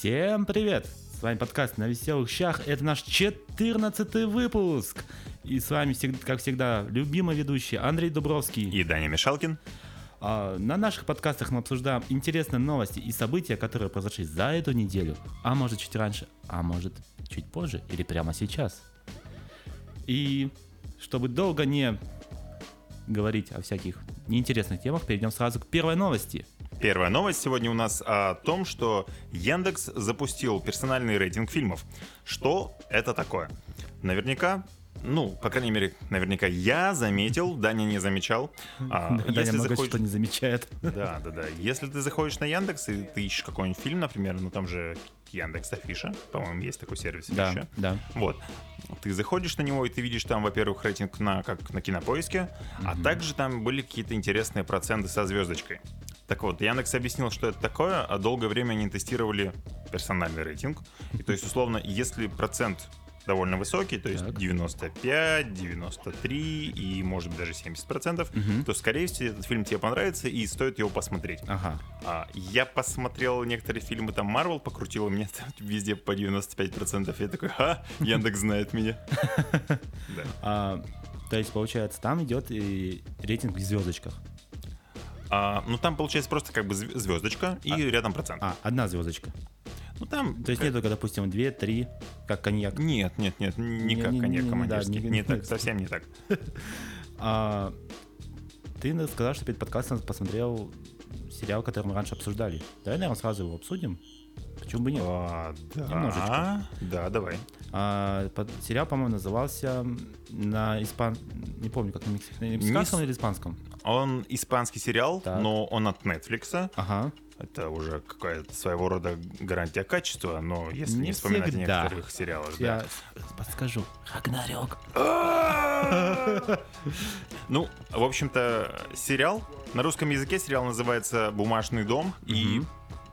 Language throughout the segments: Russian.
Всем привет! С вами подкаст «На веселых щах». Это наш 14 выпуск. И с вами, как всегда, любимый ведущий Андрей Дубровский. И Даня Мишалкин. А, на наших подкастах мы обсуждаем интересные новости и события, которые произошли за эту неделю. А может чуть раньше, а может чуть позже или прямо сейчас. И чтобы долго не говорить о всяких неинтересных темах, перейдем сразу к первой новости – Первая новость сегодня у нас о том, что Яндекс запустил персональный рейтинг фильмов. Что это такое? Наверняка ну, по крайней мере, наверняка я заметил, Даня не замечал. А, Даня если много заходишь... что не замечает. Да, да, да. Если ты заходишь на Яндекс и ты ищешь какой-нибудь фильм, например, ну там же Яндекс Афиша, по-моему, есть такой сервис да, еще. Да. Вот. Ты заходишь на него, и ты видишь там, во-первых, рейтинг на, как на кинопоиске, угу. а также там были какие-то интересные проценты со звездочкой. Так вот, Яндекс объяснил, что это такое, а долгое время они тестировали персональный рейтинг. И то есть, условно, если процент довольно высокий, то есть так. 95, 93 и, может быть, даже 70 процентов, угу. то, скорее всего, этот фильм тебе понравится и стоит его посмотреть. Ага. А, я посмотрел некоторые фильмы, там Marvel покрутил, у меня там везде по 95 процентов. Я такой, ха, Яндекс знает меня. А, то есть, получается, там идет и рейтинг в звездочках. А, ну там получается просто как бы звездочка и а, рядом процент. А, одна звездочка. Ну там. То есть нет только, допустим, две, три, как коньяк. Нет, нет, нет, не, не как не, коньяк не, командирский. Да, не, не, так, совсем не так. а, ты сказал, что перед подкастом посмотрел сериал, который мы раньше обсуждали. Давай, наверное, сразу его обсудим. Почему бы нет? А, да. Немножечко. Да, давай. А, под, сериал, по-моему, назывался на испан... Не помню, как на мексиканском или испанском. Он испанский сериал, так. но он от Netflix. Ага. Это уже какая-то своего рода гарантия качества, но если не, не вспоминать всегда. о некоторых сериалах. Я да. подскажу. Рагнарёк. Ну, в общем-то, сериал. На русском языке сериал называется «Бумажный дом». И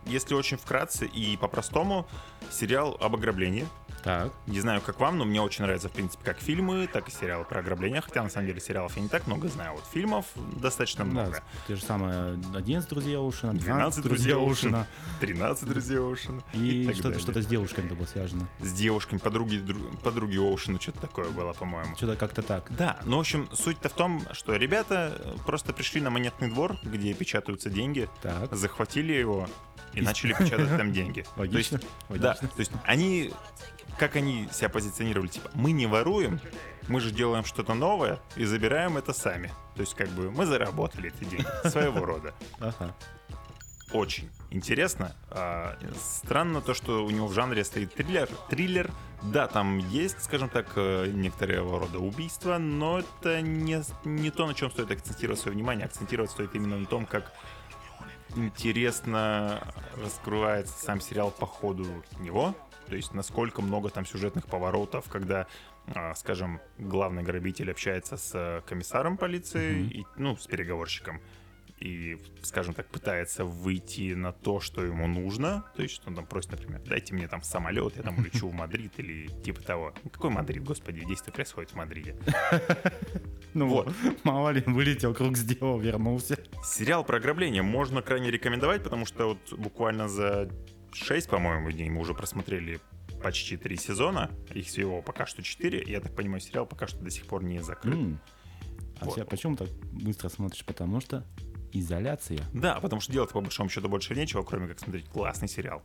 если очень вкратце и по-простому, сериал об ограблении. Так. Не знаю, как вам, но мне очень нравится, в принципе, как фильмы, так и сериалы про ограбление. Хотя, на самом деле, сериалов я не так много знаю. Вот фильмов достаточно много. Да, те же самые 11 друзей Оушена, 12 друзей Оушена, 13 друзей Оушена. И, и что-то, что-то с девушками было связано. С девушками, подруги, подруги Оушена, что-то такое было, по-моему. Что-то как-то так. Да, ну, в общем, суть-то в том, что ребята просто пришли на монетный двор, где печатаются деньги, так. захватили его и начали печатать там деньги. Логично. То есть, да, то есть они как они себя позиционировали, типа, мы не воруем, мы же делаем что-то новое и забираем это сами. То есть, как бы, мы заработали эти деньги своего рода. Ага. Очень интересно. А, странно то, что у него в жанре стоит триллер. Триллер, да, там есть, скажем так, э, некоторого рода убийства, но это не, не то, на чем стоит акцентировать свое внимание. Акцентировать стоит именно на том, как интересно раскрывается сам сериал по ходу него. То есть насколько много там сюжетных поворотов, когда, а, скажем, главный грабитель общается с комиссаром полиции, mm-hmm. и, ну, с переговорщиком, и, скажем так, пытается выйти на то, что ему нужно. То есть, что он там просит, например, дайте мне там самолет, я там улечу в Мадрид или типа того. Какой Мадрид, господи, действие происходит в Мадриде. Ну вот, мало ли, вылетел, круг сделал, вернулся. Сериал про ограбление можно крайне рекомендовать, потому что вот буквально за 6, по-моему, дней мы уже просмотрели почти три сезона. Их всего пока что 4. Я так понимаю, сериал пока что до сих пор не закрыт. Mm. А вот. почему так быстро смотришь? Потому что изоляция. Да, потому что делать по большому счету больше нечего, кроме как смотреть классный сериал.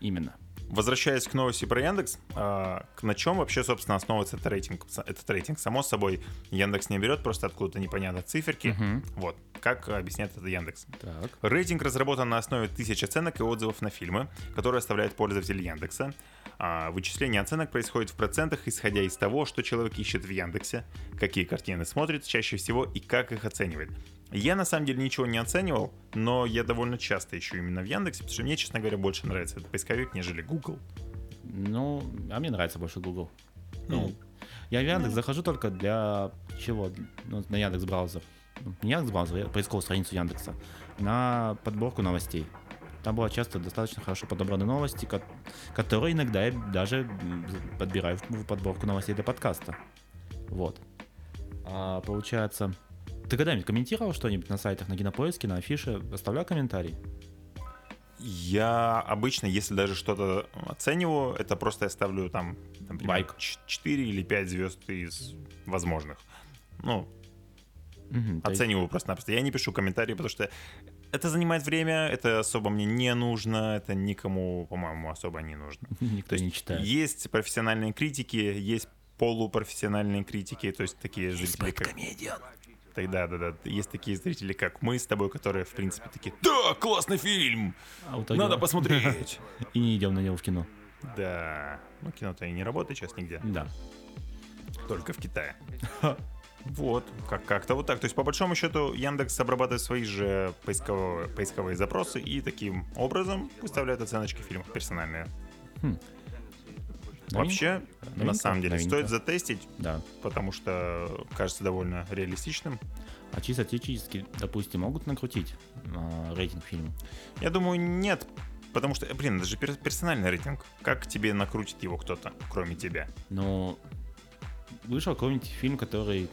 Именно. Возвращаясь к новости про Яндекс, э, на чем вообще, собственно, основывается этот рейтинг? Этот рейтинг, само собой, Яндекс не берет просто откуда-то непонятно циферки. Угу. Вот. Как объясняет это Яндекс? Так. Рейтинг разработан на основе тысяч оценок и отзывов на фильмы, которые оставляет пользователь Яндекса. А вычисление оценок происходит в процентах, исходя из того, что человек ищет в Яндексе, какие картины смотрит чаще всего и как их оценивает. Я на самом деле ничего не оценивал, но я довольно часто ищу именно в Яндексе, потому что мне, честно говоря, больше нравится этот поисковик, нежели Google. Ну, а мне нравится больше Google. Ну, я в Яндекс ну. захожу только для чего? Ну, на Яндекс браузер. Не Яндекс браузер, поисковую страницу Яндекса. На подборку новостей. Там было часто достаточно хорошо подобраны новости, которые иногда я даже подбираю в подборку новостей для подкаста. Вот. А, получается, ты когда-нибудь комментировал что-нибудь на сайтах, на кинопоиске, на афише? Оставлял комментарий? Я обычно, если даже что-то оцениваю, это просто я ставлю там, например, Лайк. 4 или 5 звезд из возможных. Ну, есть оцениваю просто-напросто. Я не пишу комментарии, потому что это занимает время, это особо мне не нужно, это никому, по-моему, особо не нужно. Никто не читает. Есть профессиональные критики, есть полупрофессиональные критики, то есть такие зрители, как... Комедиан. Так, да, да, да. Есть такие зрители, как мы с тобой, которые, в принципе, такие, да, классный фильм, А в итоге- надо посмотреть. И не идем на него в кино. Да, ну кино-то и не работает сейчас нигде, Да. только в Китае. Вот, как- как-то вот так. То есть, по большому счету, Яндекс обрабатывает свои же поисковые, поисковые запросы и таким образом выставляет оценочки фильмов персональные. Новинка? Вообще, на Новинка? самом деле, Новинка. стоит затестить, Да. потому что кажется довольно реалистичным. А чисто теоретически, допустим, могут накрутить а, рейтинг фильма? Я думаю, нет, потому что, блин, это же пер- персональный рейтинг. Как тебе накрутит его кто-то, кроме тебя? Но вышел какой-нибудь фильм, который,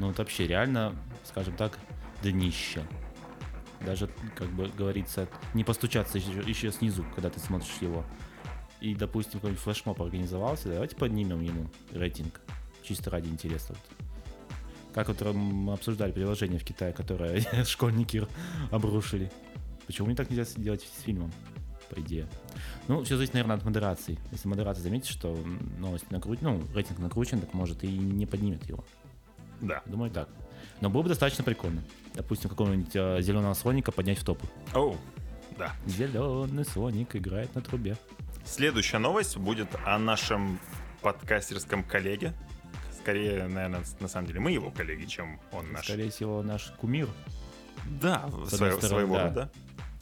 ну вот вообще реально, скажем так, днище. Даже, как бы говорится, не постучаться еще, еще снизу, когда ты смотришь его. И, допустим, какой-нибудь флешмоб организовался, давайте поднимем ему рейтинг. Чисто ради интереса. Вот. Как вот мы обсуждали приложение в Китае, которое школьники обрушили. Почему не так нельзя делать с фильмом, по идее? Ну, все зависит, наверное, от модерации. Если модерация заметит, что новость накрутит, ну, рейтинг накручен, так может и не поднимет его. Да. Думаю, так. Но было бы достаточно прикольно. Допустим, какого-нибудь зеленого слоника поднять в топ. Оу, да. Зеленый слоник играет на трубе. Следующая новость будет о нашем подкастерском коллеге. Скорее, наверное, на самом деле мы его коллеги, чем он наш. Скорее всего, наш кумир. Да, своего, стороны, своего да. рода.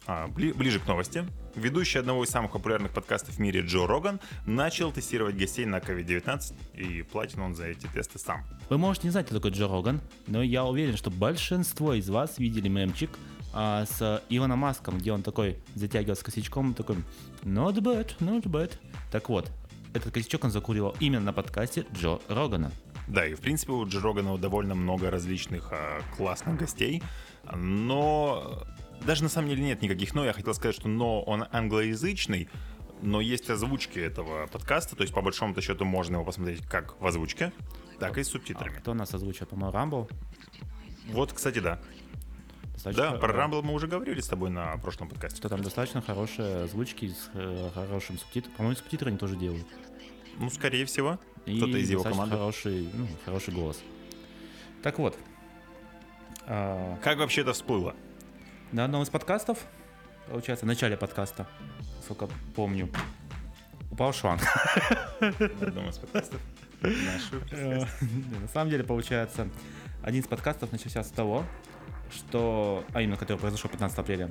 А, бли- ближе к новости. Ведущий одного из самых популярных подкастов в мире Джо Роган начал тестировать гостей на COVID-19, и платит он за эти тесты сам. Вы можете не знать, кто такой Джо Роган, но я уверен, что большинство из вас видели мемчик а, с Илоном Маском, где он такой затягивался косячком, такой not bad, not bad. Так вот, этот косячок он закурил именно на подкасте Джо Рогана. Да, и в принципе у Джо Рогана довольно много различных а, классных гостей, но даже на самом деле нет никаких но. Я хотел сказать, что но он англоязычный, но есть озвучки этого подкаста, то есть по большому счету можно его посмотреть как в озвучке, так и с А субтитрами. кто нас озвучил, по-моему, Рамбл? Вот, кстати, да. Достаточно, Да, про э, Рамбл мы уже говорили с тобой на прошлом подкасте. Что там достаточно хорошие озвучки с э, хорошим субтитром. По-моему, субтитры они тоже делают. Ну, скорее всего. И Кто-то из его команды. Хороший, ну, хороший голос. Так вот. а, Как вообще это всплыло? на одном из подкастов, получается, в начале подкаста, сколько помню, упал шланг. На одном из подкастов. Э, На самом деле, получается, один из подкастов начался с того, что, а именно, который произошел 15 апреля,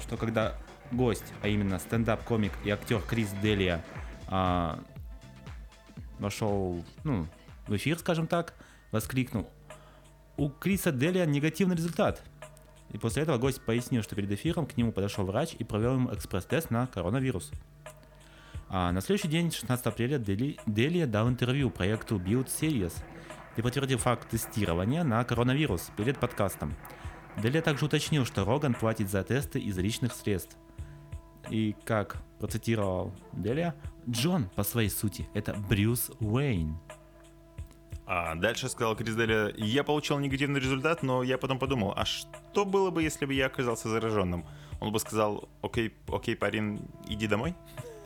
что когда гость, а именно стендап-комик и актер Крис Делия а, вошел ну, в эфир, скажем так, воскликнул, у Криса Делия негативный результат. И после этого гость пояснил, что перед эфиром к нему подошел врач и провел ему экспресс-тест на коронавирус. А на следующий день, 16 апреля, Дели, Делия дал интервью проекту Build Series и подтвердил факт тестирования на коронавирус перед подкастом. Делия также уточнил, что Роган платит за тесты из личных средств. И как процитировал Делия, Джон, по своей сути, это Брюс Уэйн. А дальше сказал Крис Деля, я получил негативный результат, но я потом подумал, а что было бы, если бы я оказался зараженным? Он бы сказал, окей, окей, парень, иди домой.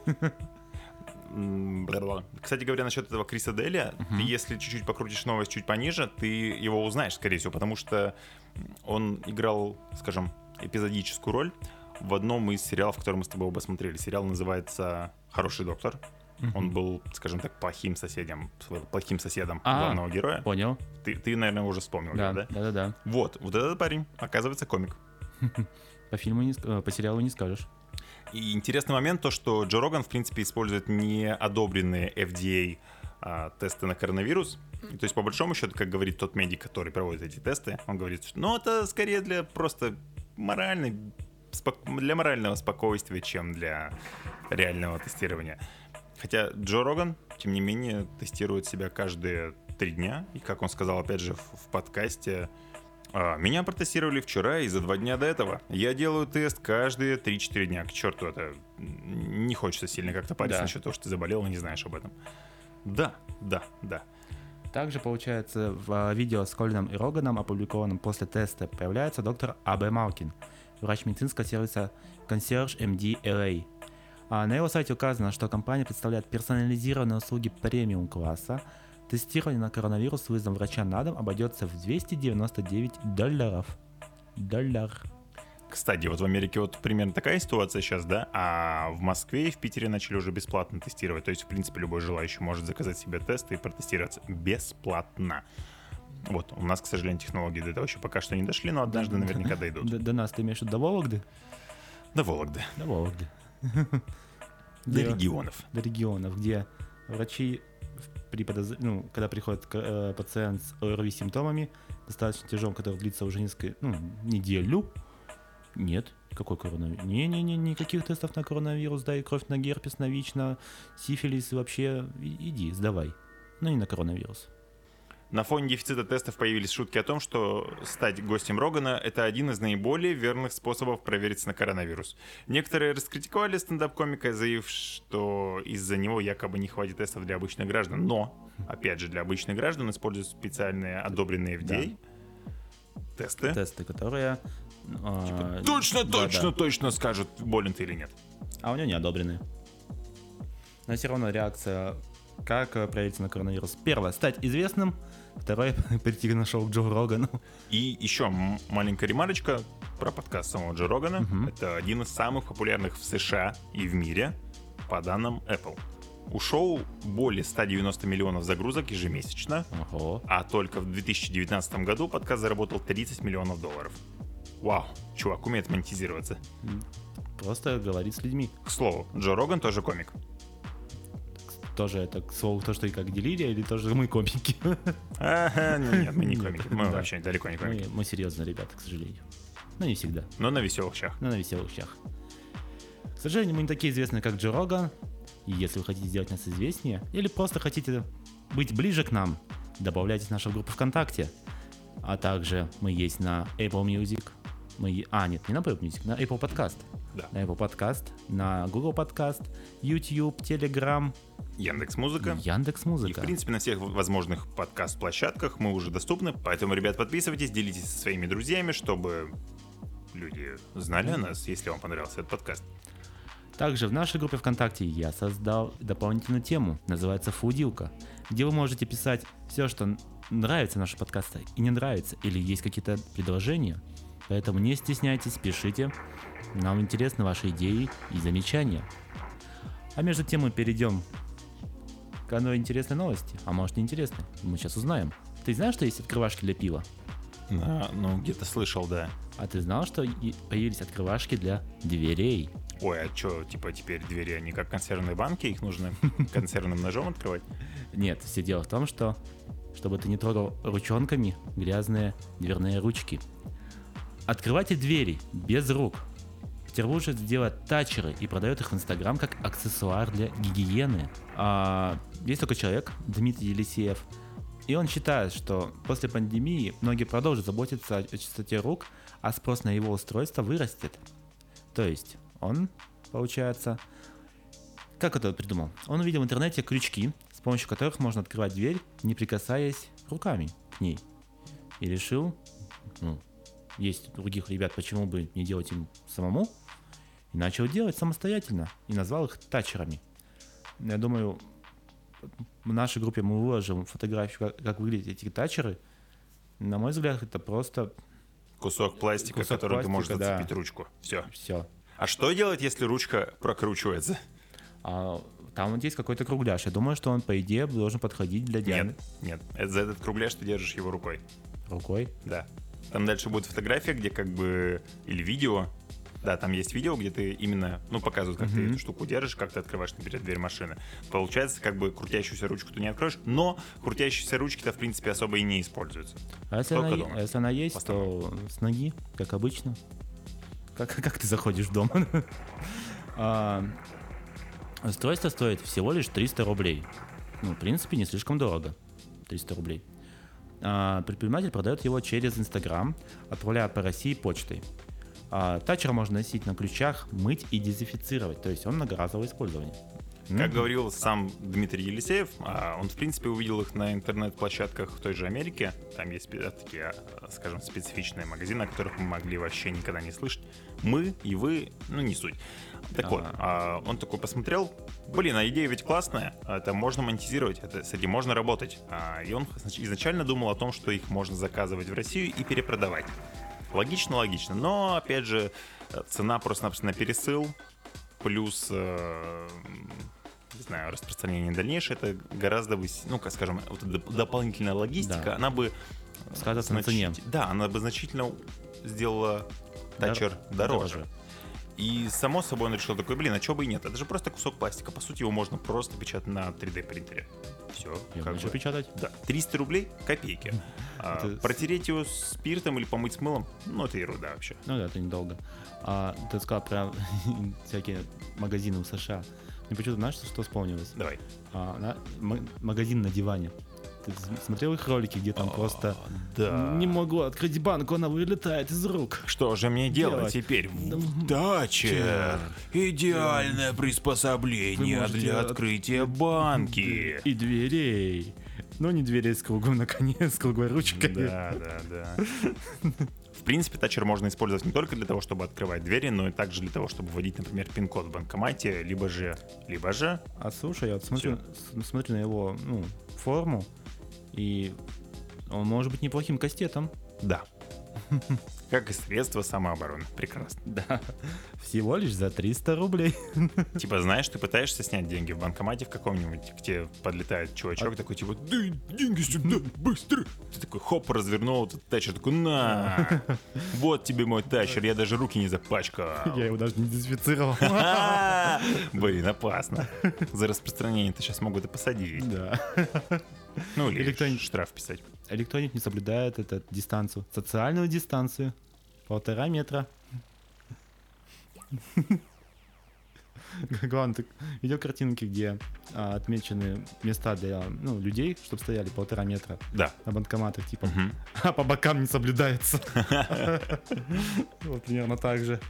Бла-бла. Кстати говоря, насчет этого Криса Деля, ты если чуть-чуть покрутишь новость чуть пониже, ты его узнаешь, скорее всего, потому что он играл, скажем, эпизодическую роль в одном из сериалов, который мы с тобой оба смотрели. Сериал называется «Хороший доктор». Он был, скажем так, плохим соседом, плохим соседом А. главного героя. Понял? Ты, ты, наверное, уже вспомнил, Да, да? да, да. Вот, вот этот парень, оказывается, комик. По фильму, не, э, по сериалу не скажешь. И интересный момент то, что Джо Роган, в принципе, использует не одобренные FDA а, тесты на коронавирус. И То есть, по большому счету, как говорит тот медик, который проводит эти тесты, он говорит, что ну, это скорее для просто моральной, для морального спокойствия, чем для реального тестирования. Хотя Джо Роган, тем не менее, тестирует себя каждые три дня. И, как он сказал, опять же, в, в подкасте, меня протестировали вчера и за два дня до этого. Я делаю тест каждые 3-4 дня. К черту это не хочется сильно как-то париться Да. насчет того, что ты заболел и не знаешь об этом. Да, да, да. Также, получается, в а, видео с Колином и Роганом, опубликованном после теста, появляется доктор А.Б. Малкин, врач медицинского сервиса Concierge MD LA. А на его сайте указано, что компания представляет персонализированные услуги премиум-класса. Тестирование на коронавирус с вызовом врача на дом обойдется в 299 долларов. Доллар. Кстати, вот в Америке вот примерно такая ситуация сейчас, да? А в Москве и в Питере начали уже бесплатно тестировать. То есть, в принципе, любой желающий может заказать себе тест и протестироваться бесплатно. Вот, у нас, к сожалению, технологии до этого еще пока что не дошли, но однажды наверняка дойдут. До, до нас ты имеешь в виду до Вологды? До Вологды, До Вологды. до регионов. до регионов, где врачи при подоз- ну, когда приходит э, пациент с ОРВИ симптомами, достаточно тяжелым, который длится уже несколько, ну, неделю, нет, какой коронавирус? Не-не-не, никаких тестов на коронавирус, дай кровь на герпес, на ВИЧ, на сифилис, и вообще и- иди, сдавай. Но не на коронавирус. На фоне дефицита тестов появились шутки о том, что стать гостем Рогана — это один из наиболее верных способов провериться на коронавирус. Некоторые раскритиковали стендап-комика, заявив, что из-за него якобы не хватит тестов для обычных граждан. Но, опять же, для обычных граждан используют специальные, одобренные FDA тесты. Тесты, которые... а, Точно, да, точно, да. точно скажут, болен ты или нет. А у него не одобрены. Но все равно реакция, как э, провериться на коронавирус. Первое, стать известным. Второе, прийти на шоу к Джо Рогану. И еще маленькая ремарочка про подкаст самого Джо Рогана. Мгм. Это один из самых популярных в США и в мире, по данным Apple. У шоу более 190 миллионов загрузок ежемесячно, Ого. а только в 2019 году подкаст заработал 30 миллионов долларов. Вау, чувак умеет монетизироваться. Просто говорит с людьми. К слову, Джо Роган тоже комик. Тоже это к слову то, что и как делили, или тоже мы комики. Ага, нет, мы не комики. Мы вообще далеко не комики. Мы, мы серьезные ребята, к сожалению. Но не всегда, Но на веселых щах. но на веселых щах. К сожалению, мы не такие известные, как Джо Роган. И если вы хотите сделать нас известнее, или просто хотите быть ближе к нам, добавляйтесь в нашу группу ВКонтакте. А также мы есть на Apple Music. Мы... А, нет, не на Apple Music, на Apple Podcast. Да. На Apple Podcast, на Google Podcast, YouTube, Telegram, Яндекс Музыка. Яндекс И, в Музыка. принципе, на всех возможных подкаст-площадках мы уже доступны. Поэтому, ребят, подписывайтесь, делитесь со своими друзьями, чтобы люди знали о нас, если вам понравился этот подкаст. Также в нашей группе ВКонтакте я создал дополнительную тему, называется «Фудилка», где вы можете писать все, что нравится наши подкасты и не нравится, или есть какие-то предложения. Поэтому не стесняйтесь, пишите. Нам интересны ваши идеи и замечания. А между тем мы перейдем к одной интересной новости. А может не интересной. Мы сейчас узнаем. Ты знаешь, что есть открывашки для пива? ну, где-то слышал, да. А ты знал, что появились открывашки для дверей? Ой, а что, типа, теперь двери, они как консервные банки, их нужно консервным ножом открывать? Нет, все дело в том, что чтобы ты не трогал ручонками грязные дверные ручки. Открыватель двери без рук. Петербуржец делает тачеры и продает их в Инстаграм как аксессуар для гигиены. А, есть такой человек, Дмитрий Елисеев, и он считает, что после пандемии многие продолжат заботиться о чистоте рук, а спрос на его устройство вырастет. То есть он, получается, как это придумал? Он увидел в интернете крючки, с помощью которых можно открывать дверь, не прикасаясь руками к ней. И решил, ну, есть у других ребят, почему бы не делать им самому, и начал делать самостоятельно, и назвал их тачерами. Я думаю, в нашей группе мы выложим фотографию, как, как выглядят эти тачеры. На мой взгляд, это просто Кусок пластика, Кусок который ты можешь пластика, да. зацепить ручку. Все. все. А что делать, если ручка прокручивается? А там вот есть какой-то кругляш. Я думаю, что он, по идее, должен подходить для Нет, диаметра нет. Это за этот кругляш ты держишь его рукой. рукой. Да. Там дальше будет фотография, где как бы... Или видео. Да, там есть видео, где ты именно, ну, показывают, как ты Мгм. эту штуку держишь, как ты открываешь, например, дверь машины. Получается, как бы крутящуюся ручку ты не откроешь, но крутящиеся ручки-то, в принципе, особо и не используются. А если, Только она, дома. а если она есть, В то с ноги, как обычно. Как, как ты заходишь в дом? А, Устройство стоит всего лишь 300 рублей. Ну, в принципе, не слишком дорого. 300 рублей. А, предприниматель продает его через Инстаграм, отправляя по России почтой. А, тачер можно носить на ключах, мыть и дезинфицировать, то есть он многоразовое использование. Как Мгм. говорил сам Дмитрий Елисеев, а, он, в принципе, увидел их на интернет-площадках в той же Америке. Там есть такие, скажем, специфичные магазины, о которых мы могли вообще никогда не слышать. Мы и вы, ну, не суть. Так вот, Ага. а, он такой посмотрел, блин, а идея ведь классная, это можно монетизировать, это, с этим можно работать. А, И он знач- изначально думал о том, что их можно заказывать в Россию и перепродавать. Логично, логично. Но, опять же, цена просто-напросто на пересыл, плюс, э, не знаю, распространение дальнейшее, это гораздо, выс- ну, как скажем, вот эта дополнительная логистика, Да. она бы... Сказаться на значит- цене. Да, она бы значительно сделала Дор- тачер дороже. дороже. И само собой он решил такой, блин, а чё бы и нет? Это же просто кусок пластика. По сути, его можно просто печатать на 3D принтере. Все. Я как бы. печатать. Да, 300 рублей копейки. А, протереть его спиртом или помыть с мылом, ну это ерунда вообще. Ну да, это недолго. А, ты сказал про всякие магазины в США. Мне почему-то знаешь, что вспомнилось? Давай. А, на- м- магазин на диване. Ты смотрел их ролики, где там просто Да. не могу открыть банку, она вылетает из рук. Что же мне делать Делать. теперь? Да, В даче. Идеальное приспособление для от- открытия банки. И дверей. Но не дверей с кругом, наконец, с круглой ручкой. Да, да, да. В принципе, тачер можно использовать не только для того, чтобы открывать двери, но и также для того, чтобы вводить, например, пин-код в банкомате, либо же, либо же А слушай, я вот смотрю, смотрю на его ну, форму, и он может быть неплохим кастетом. Да. Как и средство самообороны. Прекрасно. Да. Всего лишь за 300 рублей. Типа, знаешь, ты пытаешься снять деньги в банкомате в каком-нибудь, где подлетает чувачок такой, типа, да деньги сюда, быстро. Ты такой, хоп, развернул этот тачер, такой, на, вот тебе мой тачер, я даже руки не запачкал. Я его даже не дезинфицировал. А, Блин, опасно. За распространение-то сейчас могут и посадить. Да. Ну, или Или кто-нибудь- штраф писать. Кто-нибудь не соблюдает эту дистанцию, социальную дистанцию. Полтора метра. Главное, ты видел картинки, где а, отмечены места для ну, людей, чтобы стояли полтора метра Да. на банкоматах, типа, Мгм. а по бокам не соблюдается. Вот примерно так же.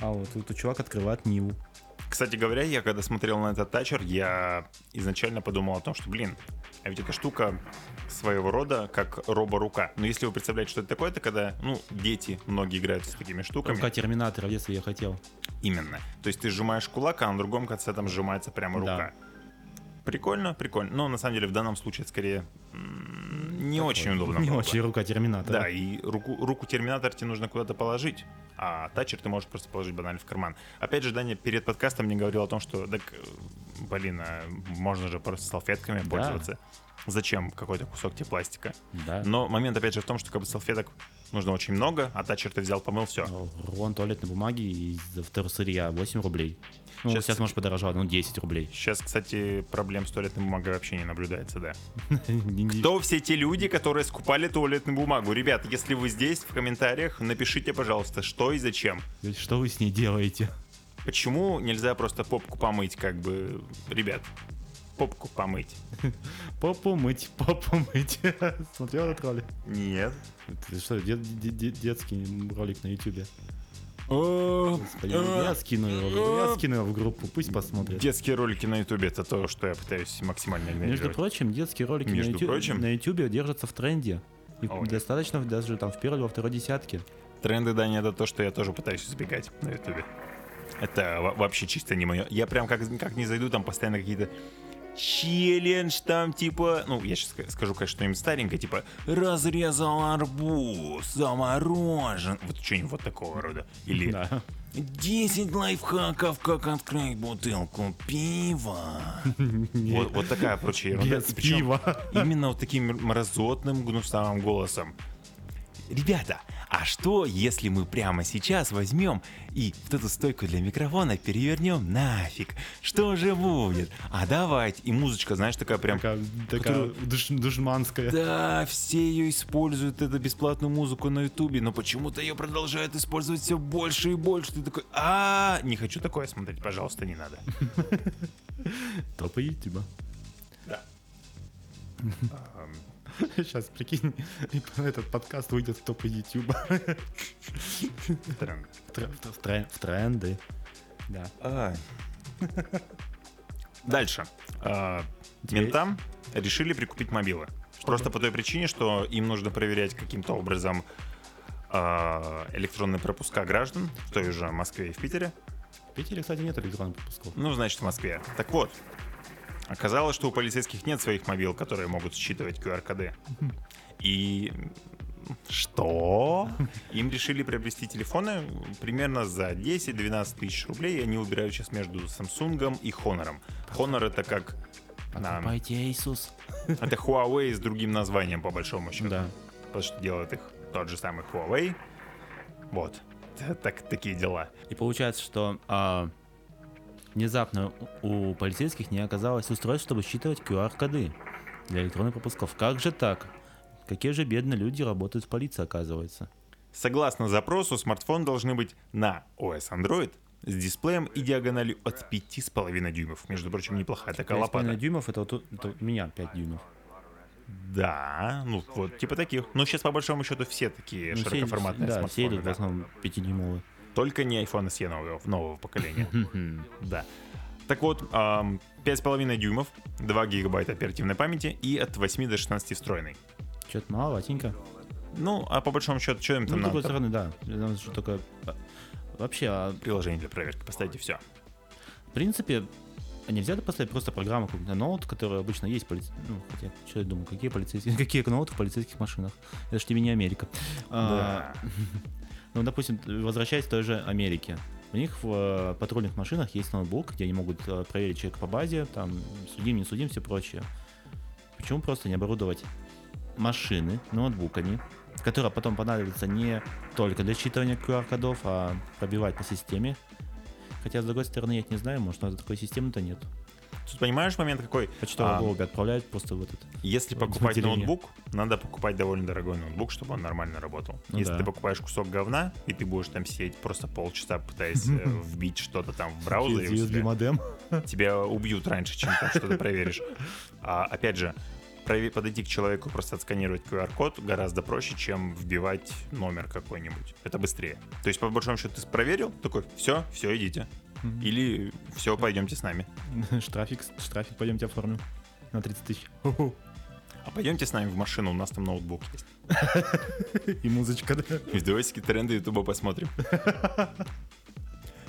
А вот тут чувак открывает Ниву. Кстати говоря, я когда смотрел на этот тачер, я изначально подумал о том, что, блин, а ведь эта штука своего рода как робо-рука. Но если вы представляете, что это такое, это когда, ну, дети многие играют с такими штуками. Рука Терминатора, детстве я хотел. Именно. То есть ты сжимаешь кулак, а на другом конце там сжимается прямо Да. Прикольно, прикольно. Но на самом деле в данном случае это скорее не очень удобно. Не было бы. очень рука Терминатора. Да, и руку, руку терминатора тебе нужно куда-то положить, а тачер ты можешь просто положить банально в карман. Опять же, Даня перед подкастом мне говорил о том, что, так, блин, а можно же просто салфетками Да. пользоваться. Зачем какой-то кусок тебе пластика? Да. Но момент, опять же, в том, что как бы салфеток нужно очень много, а тачер ты взял, помыл, все. Рулон туалетной бумаги из второсырья 8 рублей. Ну, Щас- сейчас, может, подорожало, ну, 10 рублей. Сейчас, кстати, проблем с туалетной бумагой вообще не наблюдается, да. Кто все те люди, которые скупали туалетную бумагу? Ребят, если вы здесь, в комментариях, напишите, пожалуйста, что и зачем. Что вы с ней делаете? Почему нельзя просто попку помыть, как бы, ребят, попку помыть? Попу мыть, попу мыть. Смотрел этот ролик? Нет. Это что, дет- де- де- детский ролик на ютубе? О, Господи, Я скину его, я скину его в группу, пусть посмотрят. Детские ролики на ютубе это то, что я пытаюсь максимально Между прочим, детские ролики на Между ютубе, прочим? на ютубе держатся в тренде. И О, нет. достаточно даже там в первой или во второй десятке. Тренды, Дани, это то, что я тоже пытаюсь избегать на ютубе. Это во- вообще чисто не мое. Я прям как, как не зайду, там постоянно какие-то челлендж там типа, ну я сейчас скажу, конечно, что-нибудь старенькое, типа разрезал арбуз, заморожен, вот что-нибудь вот такого рода. Или Да. 10 лайфхаков, как открыть бутылку пива. Вот, вот такая прочая ерунда. Без причем пива. Именно вот таким мразотным, гнусавым голосом. Ребята, а что, если мы прямо сейчас возьмем и вот эту стойку для микрофона перевернем нафиг? Что же будет? А давайте. И музычка, знаешь, такая прям... Такая, такая Которую- душ- душманская. Да, все ее используют, эту бесплатную музыку на ютубе, но почему-то ее продолжают использовать все больше и больше. Ты такой, а не хочу такое смотреть, пожалуйста, не надо. Топы ютуба. Да. Сейчас, прикинь, этот подкаст выйдет в топы YouTube. В трен- в тренды. Да. Дальше. А, Ментам решили прикупить мобилы. Просто по той причине, что им нужно проверять каким-то образом а, электронные пропуска граждан в той же Москве и в Питере. В Питере, кстати, нет электронных пропусков. Ну, значит, в Москве. Так вот, оказалось, что у полицейских нет своих мобил, которые могут считывать QR-коды. И что? Им решили приобрести телефоны примерно за 10-12 тысяч рублей, и они выбирают сейчас между Samsung и Honor. Honor это как... на- Покупайте Asus. это Huawei с другим названием, по большому счету. Да. Потому что делает их тот же самый Huawei. Вот. Так, такие дела. И получается, что а, внезапно у полицейских не оказалось устройств, чтобы считывать QR-коды для электронных пропусков. Как же так? Какие же бедные люди работают в полиции, оказывается. Согласно запросу, смартфон должны быть на OS Android с дисплеем и диагональю от 5,5 дюймов. Между прочим, неплохая такая 5,5 лопата. дюймов, это, вот, это у меня 5 дюймов. Да, ну вот типа таких. Но сейчас по большому счету все такие Ну, все- широкоформатные да, все идут в да. основном 5-дюймовые. Только не iPhone SE нового, нового поколения. Да. Так вот, ам, 5,5 дюймов, 2 гигабайта оперативной памяти и от 8 до 16 встроенный. Что-то маловатенько. Ну, а по большому счету, что им Ну, там с другой надо? стороны, да. Нам что только... а, Вообще, а, Приложение для проверки, поставьте все. в принципе, нельзя поставить просто программу какую-то ноут, которая обычно есть полиц... Ну, хотя, что я думаю, какие полицейские... Какие ноуты в полицейских машинах? Это ж тебе не Америка. А, Ну, допустим, возвращаясь к той же Америке. У них в э, патрульных машинах есть ноутбук, где они могут э, проверить человека по базе, там, судим, не судим, все прочее. Почему просто не оборудовать машины ноутбуками, которые потом понадобятся не только для считывания QR-кодов, а пробивать по системе? Хотя, с другой стороны, я не знаю, может, у нас такой системы-то нет. Тут понимаешь момент какой? Почтовые А, голуби отправляют просто в этот... Если Вот покупать отделение. ноутбук, надо покупать довольно дорогой ноутбук, чтобы он нормально работал. Ну Если да. ты покупаешь кусок говна, и ты будешь там сидеть просто полчаса, пытаясь э, вбить что-то там в браузере, USB-модем. тебя убьют раньше, чем там что-то проверишь. А опять же, подойти к человеку, просто отсканировать QR-код гораздо проще, чем вбивать номер какой-нибудь. Это быстрее. То есть, по большому счету, ты проверил, такой, все, все, идите. Или все, пойдемте с нами. Штрафик, штрафик пойдемте оформим на 30 тысяч. А пойдемте с нами в машину, у нас там ноутбук есть. И музычка, да? И Давайте тренды Ютуба посмотрим.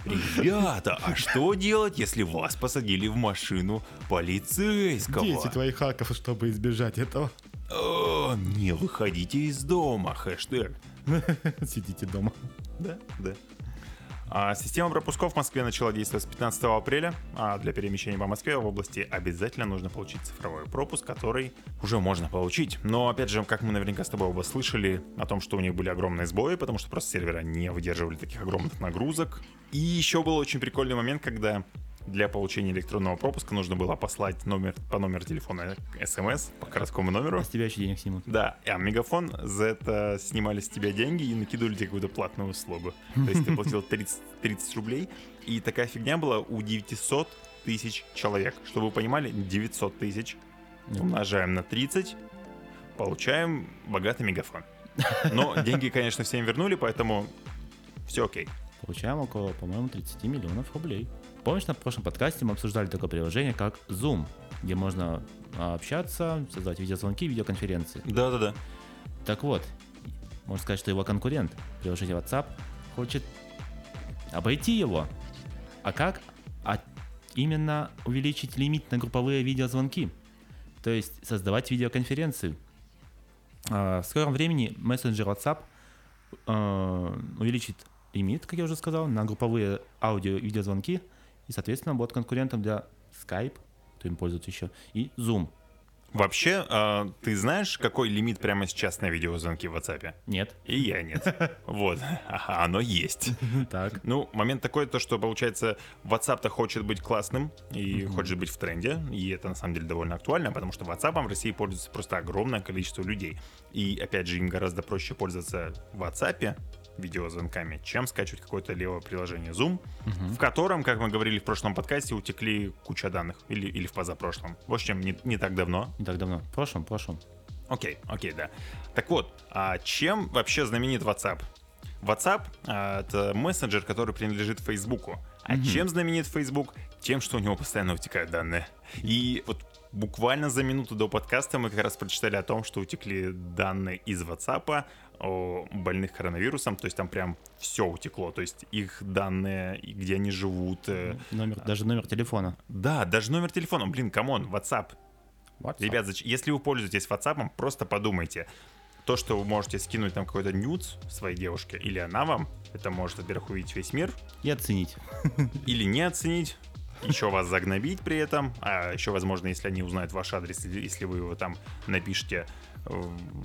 Ребята, а что делать, если вас посадили в машину полицейского? 10 твоих хаков, чтобы избежать этого. О, не выходите из дома, хэштег. Сидите дома. Да, да. А система пропусков в Москве начала действовать с 15 апреля, а для перемещения по Москве в области обязательно нужно получить цифровой пропуск, который уже можно получить. Но, опять же, как мы наверняка с тобой оба слышали о том, что у них были огромные сбои, потому что просто сервера не выдерживали таких огромных нагрузок. И еще был очень прикольный момент, когда для получения электронного пропуска нужно было послать номер по номеру телефона смс по городскому номеру. А с тебя еще денег снимут. Да, а Мегафон за это снимали с тебя деньги и накидывали тебе какую-то платную услугу. То есть ты платил 30, 30 рублей, и такая фигня была у 900 тысяч человек. Чтобы вы понимали, 900 тысяч умножаем на 30, получаем богатый Мегафон. Но деньги, конечно, всем вернули, поэтому все окей. Получаем около, по-моему, 30 миллионов рублей. Помнишь, на прошлом подкасте мы обсуждали такое приложение, как Zoom, где можно а, общаться, создавать видеозвонки, видеоконференции. Да-да-да. Так вот, можно сказать, что его конкурент, приложение WhatsApp, хочет обойти его. А как? А именно увеличить лимит на групповые видеозвонки. То есть создавать видеоконференции. А, В скором времени мессенджер WhatsApp а, увеличит лимит, как я уже сказал, на групповые аудио и соответственно, будет конкурентом для Skype, кто им пользуется еще, и Zoom. Вообще, а, ты знаешь, какой лимит прямо сейчас на видеозвонки в WhatsApp? Нет. И я нет. Вот. Ага, оно есть. Так. Ну, момент такой, то, что, получается, WhatsApp-то хочет быть классным и хочет быть в тренде, и это, на самом деле, довольно актуально, потому что WhatsApp в России пользуется просто огромное количество людей. И, опять же, им гораздо проще пользоваться в WhatsApp видеозвонками, чем скачивать какое-то левое приложение Zoom, в котором, как мы говорили в прошлом подкасте, утекли куча данных, или, или в позапрошлом. В общем, не, не так давно. Не так давно. В прошлом, в прошлом. Окей, окей, да. Так вот, а чем вообще знаменит WhatsApp? WhatsApp а, это мессенджер, который принадлежит Фейсбуку. А Мгм. чем знаменит Facebook? Тем, что у него постоянно утекают данные. И вот буквально за минуту до подкаста мы как раз прочитали о том, что утекли данные из WhatsApp больных коронавирусом. То есть там прям все утекло. То есть их данные, где они живут. э, Номер, даже номер телефона. Да, даже номер телефона. Блин, come on, WhatsApp. WhatsApp. Ребят, если вы пользуетесь WhatsApp, просто подумайте. То, что вы можете скинуть там какой-то nudes своей девушке, или она вам, это может, во-первых, увидеть весь мир, И оценить. или не оценить, еще вас загнобить при этом, а еще, возможно, если они узнают ваш адрес, если вы его там напишите,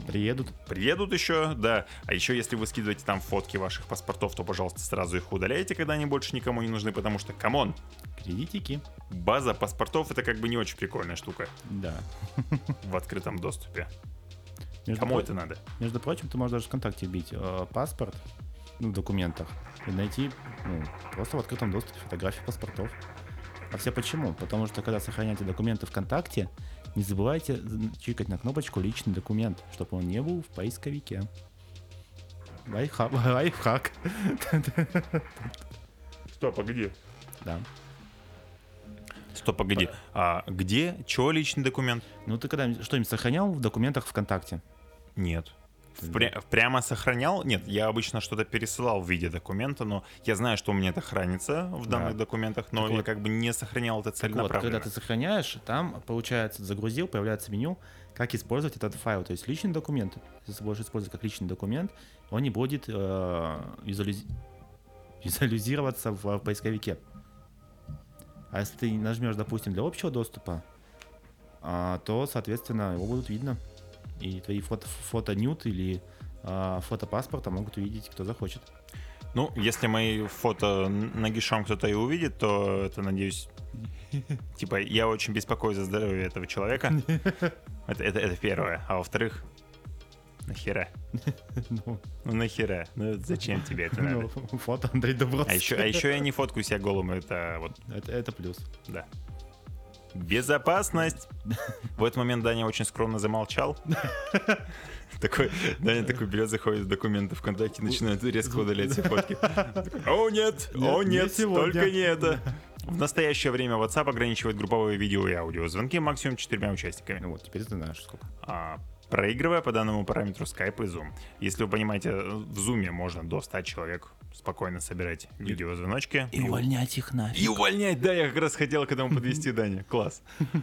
Приедут. приедут еще, да. А еще, если вы скидываете там фотки ваших паспортов, то, пожалуйста, сразу их удаляйте, когда они больше никому не нужны, потому что, come on, Кредитики. база паспортов это как бы не очень прикольная штука Да. в открытом доступе. Между Кому про- это надо? Между прочим, ты можешь даже ВКонтакте вбить э, паспорт ну, в документах и найти ну, просто в открытом доступе фотографии паспортов. А все почему? Потому что когда сохраняете документы ВКонтакте, не забывайте чикать на кнопочку «Личный документ», чтобы он не был в поисковике. Лайфхак. Лайфхак. Стоп, а где? Да. Стоп, погоди. А где? Чего личный документ? Ну ты когда что-нибудь сохранял в документах ВКонтакте? Нет. Впря- прямо сохранял? Нет, я обычно что-то пересылал в виде документа, но я знаю, что у меня это хранится в данных Да. документах, но Так я вот. как бы не сохранял это Так вот, целенаправленно. когда ты сохраняешь, там, получается, загрузил, появляется меню, как использовать этот файл. То есть личный документ, если ты будешь использовать как личный документ, он не будет э, визуализ- визуализироваться в поисковике. А если ты нажмешь, допустим, для общего доступа, а, то, соответственно, его будут видно. И твои фото, фото нют или а, фото паспорта могут увидеть, кто захочет. Ну, если мои фото нагишом кто-то и увидит, то это, надеюсь, типа, я очень беспокоюсь за здоровье этого человека. Это, это, это первое. А во-вторых, нахера? Ну, Ну нахера? Ну зачем тебе это надо? ну, фото Андрей Дубровский. А еще, а еще я не фоткаю себя голым, это вот, Это, это плюс. да. Безопасность! В этот момент Даня очень скромно замолчал. Такой, Даня такой берет, заходит в документы ВКонтакте, начинает резко удалять все фотки. О нет, о Нет, не нет, сегодня». только не это. В настоящее время WhatsApp ограничивает групповые видео и аудиозвонки максимум четырьмя участниками. Ну вот, теперь ты знаешь, сколько. а, проигрывая по данному параметру Skype и Zoom. Если вы понимаете, в Zoom можно до 100 человек спокойно собирать видеозвоночки. увольнять их нафиг. И увольнять, да, я как раз хотел к этому подвести, Даня. Класс.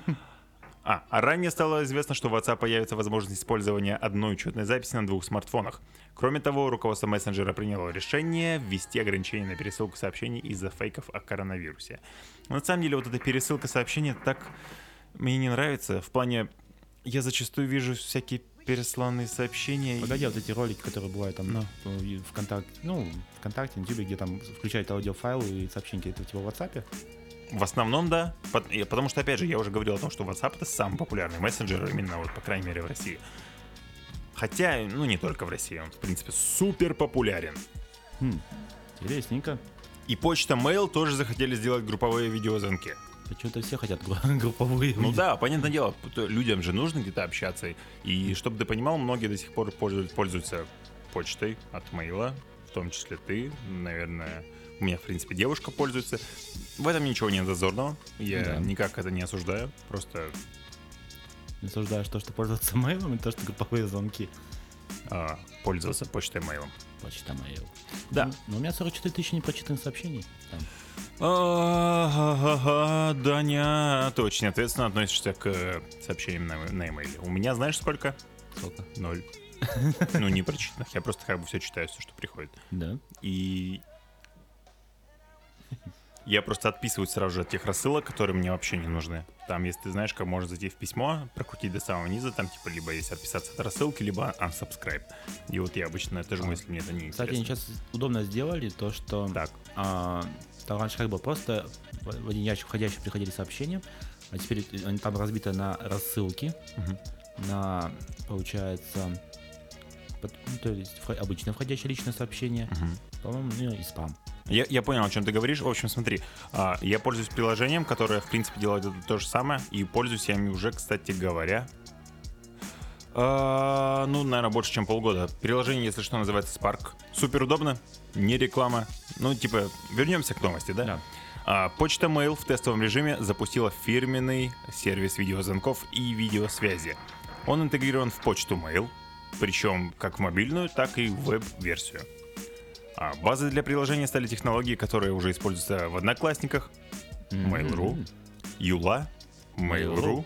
А, а ранее стало известно, что в WhatsApp появится возможность использования одной учетной записи на двух смартфонах. Кроме того, руководство мессенджера приняло решение ввести ограничения на пересылку сообщений из-за фейков о коронавирусе. Но на самом деле вот эта пересылка сообщений так мне не нравится. В плане, я зачастую вижу всякие пересланные сообщения. и- Погоди, вот эти ролики, которые бывают там Ну. ну, и ВКонтакте, ну, ВКонтакте, на Ютубе, где там включают аудиофайлы и сообщения, это типа в WhatsApp. В основном, да. Пот- и- Потому что, опять же, я уже говорил о том, что WhatsApp это самый популярный мессенджер, именно вот, по крайней мере, в России. Хотя, ну, не только в России, он, в принципе, супер популярен. Хм, интересненько. И почта Mail тоже захотели сделать групповые видеозвонки. Почему-то все хотят гру- групповые. Ну да, понятное дело, людям же нужно где-то общаться. И чтобы ты понимал, многие до сих пор пользуют- пользуются почтой от мейла, в том числе ты, наверное. У меня, в принципе, девушка пользуется. В этом ничего нет зазорного. Я Да. никак это не осуждаю. Просто Не осуждаешь то, что пользоваться мейлом, и то, что групповые звонки. а, пользоваться почтой мейлом. Почта мейл. Да. Ну, но у меня 44 тысячи непрочитанных сообщений. Там. Даня, ты очень ответственно относишься к э, сообщениям на, на имейле. У меня знаешь сколько? Сколько? Ноль. Ну, не прочитанных. Я просто как бы все читаю, все, что приходит. Да. И я просто отписываюсь сразу же от тех рассылок, которые мне вообще не нужны. Там, если ты знаешь, как можно зайти в письмо, прокрутить до самого низа, там типа либо есть отписаться от рассылки, либо unsubscribe. И вот я обычно это жму, А. если мне это не Кстати, они интересно. сейчас удобно сделали то, что Так, а, там раньше как бы просто в один ящик входящий приходили сообщения, а теперь они там разбиты на рассылки, Мгм. на, получается, ну, то есть обычное входящее личное сообщение, Мгм. по-моему, ну, и спам. Я, я понял, о чем ты говоришь. В общем, смотри, а, я пользуюсь приложением, которое, в принципе, делает это то же самое, и пользуюсь я ими уже, кстати говоря, А, ну, наверное, больше, чем полгода. Приложение, если что, называется Spark. Супер удобно, не реклама. Ну, типа, вернемся к новости, да? Да. А, почта Mail в тестовом режиме запустила фирменный сервис видеозвонков и видеосвязи. Он интегрирован в почту Mail, причем как в мобильную, так и в веб-версию. А базой для приложения стали технологии, которые уже используются в Одноклассниках, Mail.ru, Юла, Mail.ru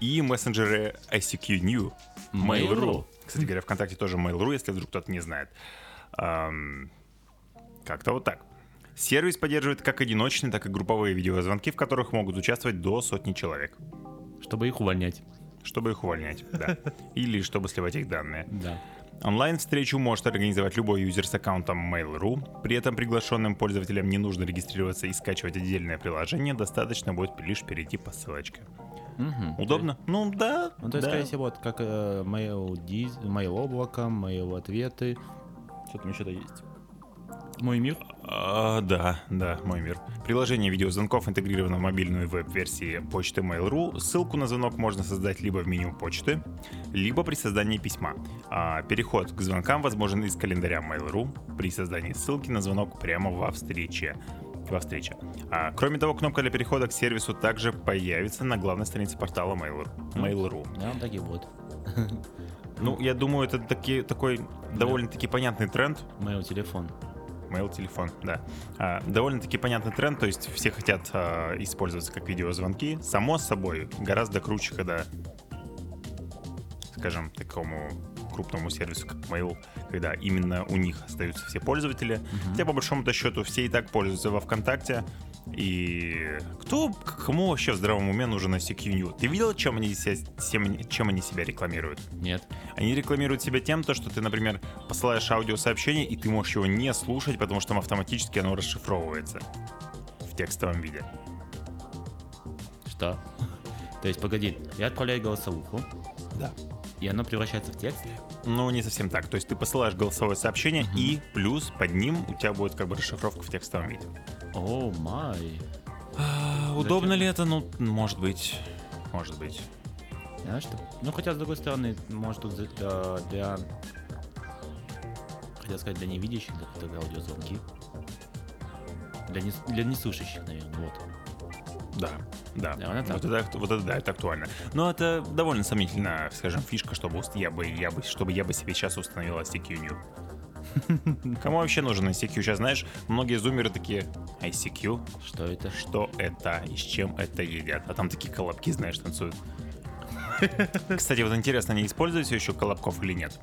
и мессенджеры ICQ New, Mail.ru. Кстати говоря, ВКонтакте тоже Mail.ru, если вдруг кто-то не знает. Ам, Как-то вот так. Сервис поддерживает как одиночные, так и групповые видеозвонки, в которых могут участвовать до сотни человек, Чтобы их увольнять. чтобы их увольнять, да. Или чтобы сливать их данные. Да. Онлайн-встречу может организовать любой юзер с аккаунтом Mail.ru. При этом приглашенным пользователям не нужно регистрироваться и скачивать отдельное приложение, достаточно будет лишь перейти по ссылочке. Мгм. Удобно? Ну да. Ну, то есть, да. скорее всего, вот как э, mail, mail облако, mail ответы. Что там еще-то есть? Мой мир. А, да, да, мой мир. Приложение видеозвонков интегрировано в мобильную веб-версии почты Mail.ru. Ссылку на звонок можно создать либо в меню почты, либо при создании письма. А переход к звонкам возможен из календаря Mail.ru при создании ссылки на звонок прямо во встрече. Во встрече. А, кроме того, кнопка для перехода к сервису также появится на главной странице портала Mail.ru. Mail.ru. Да, так и будет. Ну, я думаю, это таки, такой довольно-таки понятный тренд, Mail телефон. Mail, телефон, да. А, довольно-таки понятный тренд, то есть все хотят а, использоваться как видеозвонки. Само собой, гораздо круче, когда, скажем, такому крупному сервису, как Mail, когда именно у них остаются все пользователи. Хотя, по большому-то счету, все и так пользуются во ВКонтакте. И кто, кому вообще в здравом уме нужен ICQ New? Ты видел, чем они, себя, чем, они себя рекламируют? Нет. Они рекламируют себя тем, то, что ты, например, посылаешь аудиосообщение, и ты можешь его не слушать, потому что там автоматически оно расшифровывается в текстовом виде. Что? То есть, погоди, я отправляю голосовуху, Да. и оно превращается в текст? Ну, не совсем так. То есть ты посылаешь голосовое сообщение, и плюс под ним у тебя будет как бы расшифровка в текстовом виде. О, май. удобно ли это? Ну, может быть. Может быть. Знаешь что? Ну, хотя, с другой стороны, может, тут для, для... Хотел сказать, для невидящих, да, тогда аудиозвонки. Для, не, для неслышащих, наверное, вот. Да, да. Наверное, так. Вот это, вот это да, это актуально. Но это довольно сомнительная, скажем, фишка, чтобы я бы, я бы, чтобы я бы себе сейчас установил ICQ New. Кому вообще нужен ICQ? Сейчас, знаешь, многие зумеры такие, ICQ, Что это? что это и с чем это едят? А там такие колобки, знаешь, танцуют. Кстати, вот интересно, они используют все еще колобков или нет?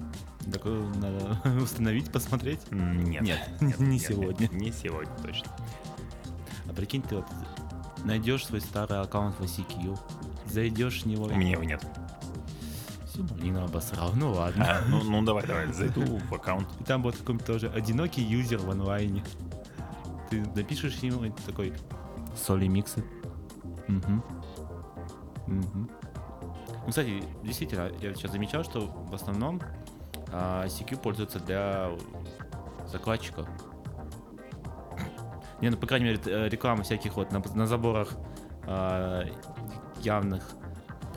Такое надо установить, посмотреть. М, Нет. Нет, не сегодня. Не сегодня, точно. А прикинь, ты вот найдешь свой старый аккаунт в ICQ, зайдешь в него. У меня его нет. Все, блин, обосрал. Ну ладно. А, ну, ну давай, давай, зайду в аккаунт. И там будет какой-то тоже одинокий юзер в онлайне. Ты напишешь ему такой соли миксы. Угу. Угу. Ну, кстати, действительно, я сейчас замечал, что в основном а, CQ пользуется для закладчиков. Не, ну, по крайней мере, э, реклама всяких вот на, на заборах а, явных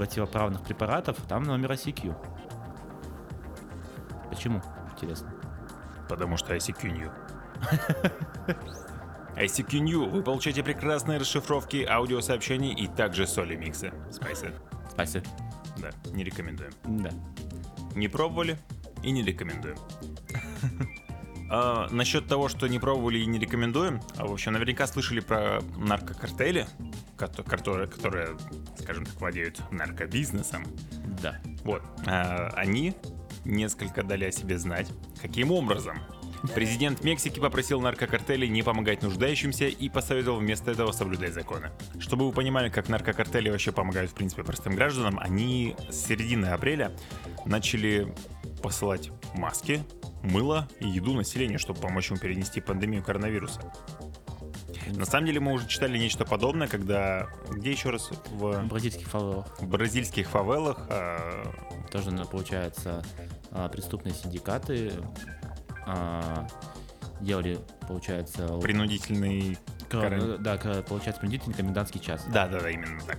противоправных препаратов, там номер CQ. Почему? Интересно. Потому что ICQ New. ICQ New. Вы получаете прекрасные расшифровки аудиосообщений и также соли миксы. Спайсы. Спасибо. Да, не рекомендуем. Да. Не пробовали и не рекомендуем. А, насчет того, что не пробовали и не рекомендуем, а, в общем, наверняка слышали про наркокартели, кото- которые, которые, скажем так, владеют наркобизнесом. Да. Вот. А, они несколько дали о себе знать. Каким образом? Президент Мексики попросил наркокартели не помогать нуждающимся и посоветовал вместо этого соблюдать законы. Чтобы вы понимали, как наркокартели вообще помогают, в принципе, простым гражданам, они с середины апреля начали посылать маски, мыло и еду населению, чтобы помочь ему перенести пандемию коронавируса. На самом деле мы уже читали нечто подобное, когда... Где еще раз? В, Бразильских фавелах в бразильских фавелах а, тоже, получается, а, преступные синдикаты а, делали, получается, принудительный каран- да, получается, принудительный комендантский час. Да, да, да, именно так.